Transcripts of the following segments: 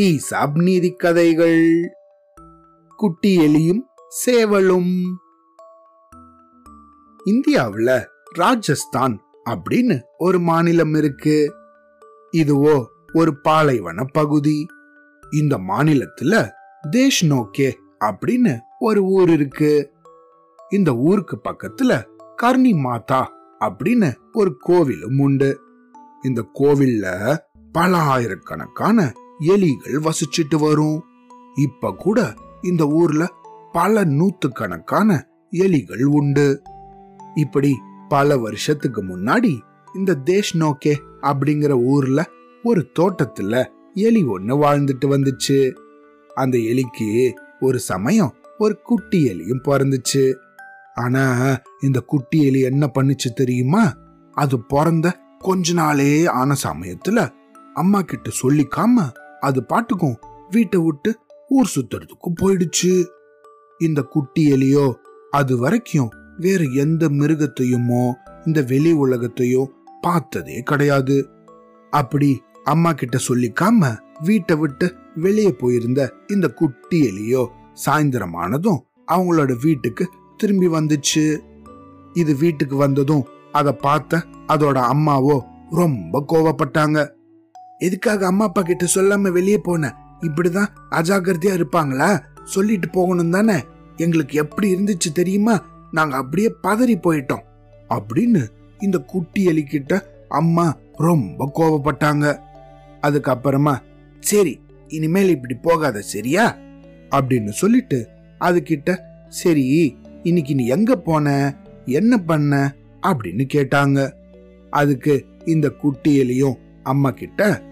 ESAB நீதி கதைகள். குட்டி எலியும் சேவலும். இந்தியாவில் ராஜஸ்தான் அப்படின்னு ஒரு மாநிலம் இருக்கு. இதுவோ ஒரு பாலைவன பகுதி. இந்த மாநிலத்துல தேஷ்நோக்கே அப்படின்னு ஒரு ஊர் இருக்கு. இந்த ஊருக்கு பக்கத்துல கர்ணி மாதா அப்படின்னு ஒரு கோவிலும் உண்டு. இந்த கோவில்ல பல ஆயிரக்கணக்கான எலிகள் வசிச்சிட்டு வரும். இப்ப கூட இந்த ஊர்ல பல நூத்துக்கணக்கான எலிகள் உண்டு. இப்படி பல வருஷத்துக்கு முன்னாடி இந்த தேஷ் நோக்கே அப்படிங்கிற ஊர்ல ஒரு தோட்டத்துல எலி ஒண்ணு வாழ்ந்துட்டு வந்துச்சு. அந்த எலிக்கு ஒரு சமயம் ஒரு குட்டி எலியும் பிறந்துச்சு. ஆனா இந்த குட்டி எலி என்ன பண்ணுச்சு தெரியுமா? அது பிறந்த கொஞ்ச நாளே ஆன சமயத்துல அம்மா கிட்ட சொல்லிக்காம அது பாட்டுக்கும் வீட்டை விட்டு ஊர் சுத்துறதுக்கும் போயிடுச்சு. இந்த குட்டி எலியோ அது வரைக்கும் வேற எந்த மிருகத்தையுமோ இந்த வெளி உலகத்தையோ பார்த்ததே கிடையாது. அப்படி அம்மா கிட்ட சொல்லிக்காம வீட்டை விட்டு வெளியே போயிருந்த இந்த குட்டி எலியோ சாயந்தரமானதும் அவங்களோட வீட்டுக்கு திரும்பி வந்துச்சு. இது வீட்டுக்கு வந்ததும் அதை பார்த்த அதோட அம்மாவோ ரொம்ப கோவப்பட்டாங்க. எதுக்காக அம்மா அப்பா கிட்ட சொல்லாம வெளியே போன? இப்படிதான் அஜாகிரதையா இருப்பாங்களா? சொல்லிட்டு போகணும் தானே? எங்களுக்கு எப்படி இருந்துச்சு தெரியுமா? நாங்க அப்படியே பதறி போயிட்டோம். அப்படின்னு இந்த குட்டி எலிக்கிட்ட அம்மா ரொம்ப கோவப்பட்டாங்க. அதுக்கப்புறமா சரி இனிமேல் இப்படி போகாத சரியா? அப்படின்னு சொல்லிட்டு அதுகிட்ட சரி இன்னைக்கு நீ எங்க போன? என்ன பண்ண? அப்படின்னு கேட்டாங்க. அதுக்கு இந்த குட்டி எலியும் அம்மா கிட்ட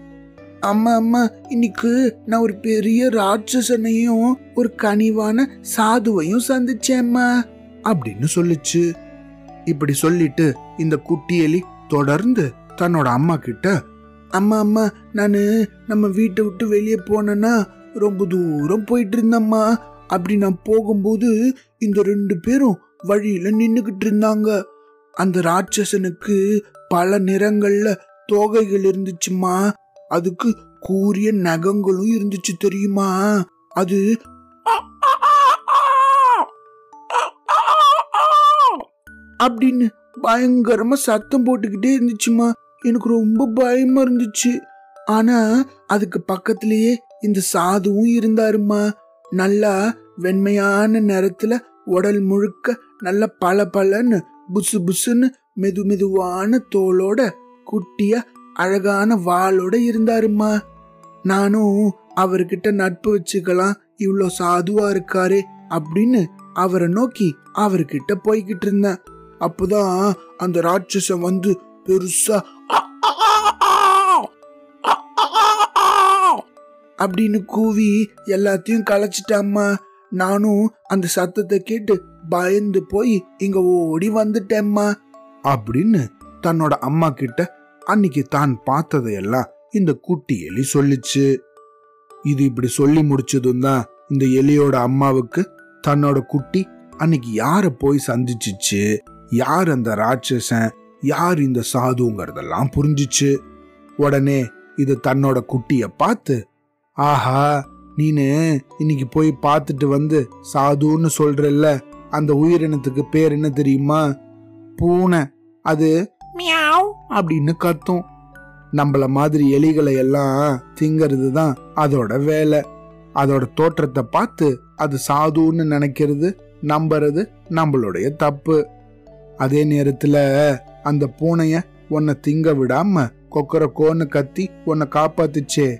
அம்மா அம்மா இன்னைக்கு நான் ஒரு பெரிய ராட்சசனையும் ஒரு கனிவான சாதுவையும் சந்திச்சேம்மா அப்படின்னு சொல்லுச்சு. இப்படி சொல்லிட்டு இந்த குட்டியலி தொடர்ந்து தன்னோட அம்மா கிட்ட அம்மா அம்மா நானு நம்ம வீட்டை விட்டு வெளியே போனேன்னா ரொம்ப தூரம் போயிட்டு இருந்தம்மா அப்படி நான் போகும்போது இந்த ரெண்டு பேரும் வழியில நின்னுகிட்டு இருந்தாங்க. அந்த ராட்சசனுக்கு பல நிறங்கள்ல தோகைகள் இருந்துச்சுமா? அதுக்கு கூரிய நகங்களும் இருந்துச்சு தெரியுமா? அது அப்படின்னு பயங்கரமா சத்தம் போட்டுக்கிட்டே இருந்துச்சுமா. எனக்கு ரொம்ப பயமா இருந்துச்சு. ஆனா அதுக்கு பக்கத்திலேயே இந்த சாதுவும் இருந்தாருமா. நல்லா வெண்மையான நிறத்துல உடல் முழுக்க நல்ல பல பலன்னு புசு புசுன்னு மெது மெதுவான தோளோட குட்டியா அழகான வாளோட இருந்தாருமா நானும் அவர்கிட்ட நட்பு வச்சுக்கலாம் இவ்வளோ சாதுவா இருக்காரு அப்படின்னு அவரை நோக்கி அவர்கிட்ட போய்கிட்டு இருந்தேன். அப்போதான் அந்த ராட்சசம் வந்து பெருசா அப்படின்னு கூவி எல்லாத்தையும் களைச்சிட்டாம்மா. நானும் அந்த சத்தத்தை கேட்டு பயந்து போய் இங்க ஓடி வந்துட்டேம்மா. அப்படின்னு தன்னோட அம்மா கிட்ட அன்னைக்கு தான் பார்த்ததையெல்லாம் இந்த குட்டி எலி சொல்லிச்சு. இது இப்படி சொல்லி முடிச்சதும் தான் இந்த எலியோட அம்மாவுக்கு தன்னோட குட்டி அன்னைக்கு யார போய் சந்திச்சிச்சு? யார் அந்த ராட்சசன்? யார் இந்த சாதுங்கிறதெல்லாம் புரிஞ்சிச்சு. உடனே இது தன்னோட குட்டிய பார்த்து ஆஹா நீனு இன்னைக்கு போய் பார்த்துட்டு வந்து சாதுன்னு சொல்றல்ல? அந்த உயிரினத்துக்கு பேர் என்ன தெரியுமா? பூனை. அது மியாவ். அப்படின்னு கத்தும். நம்மள மாதிரி எலிகளை எல்லாம் திங்கிறது தான் அதோட வேலை. அதோட தோற்றத்தை பார்த்து அது சாதுன்னு நினைக்கிறது நம்புறது நம்மளுடைய தப்பு. அதே நேரத்துல அந்த பூனைய உன்னை திங்க விடாம கொக்கரக்கோன்னு கத்தி உன்னை காப்பாத்துச்சே.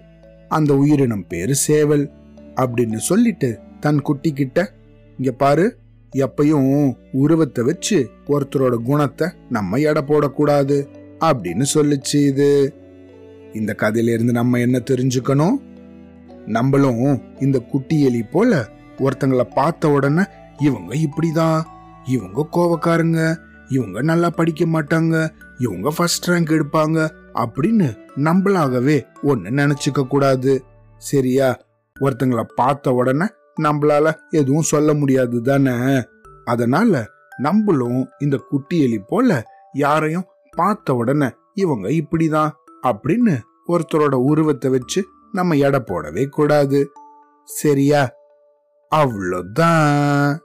அந்த உயிரினம் பேரு சேவல். அப்படின்னு சொல்லிட்டு தன் குட்டி கிட்ட இங்க பாரு எப்பையும் உருவத்தை வச்சு ஒருத்தரோட குணத்தை நம்ம எடை போடக்கூடாது அப்படின்னு சொல்லிச்சு இது. இந்த கதையிலிருந்து நம்ம என்ன தெரிஞ்சுக்கணும்? நம்மளும் இந்த குட்டி எலி போல ஒருத்தங்களை பார்த்த உடனே இவங்க இப்படிதான் இவங்க கோவக்காரங்க இவங்க நல்லா படிக்க மாட்டாங்க இவங்க ஃபர்ஸ்ட் ரேங்க் எடுப்பாங்க அப்படின்னு நம்மளாகவே ஒன்னு நினைச்சுக்க கூடாது. சரியா? ஒருத்தங்களை பார்த்த உடனே நம்மளால எதுவும் சொல்ல முடியாது தானே? அதனால நம்மளும் இந்த குட்டி எலி போல யாரையும் பார்த்த உடனே இவங்க இப்படிதான் அப்படின்னு ஒருத்தரோட உருவத்தை வச்சு நம்ம எடை போடவே கூடாது. சரியா? அவ்வளோதான்